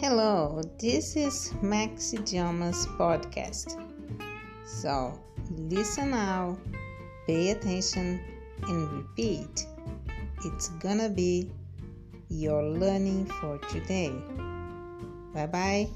Hello, this is Max Idiomas Podcast. So, listen now, pay attention, and repeat. It's gonna be your learning for today. Bye bye.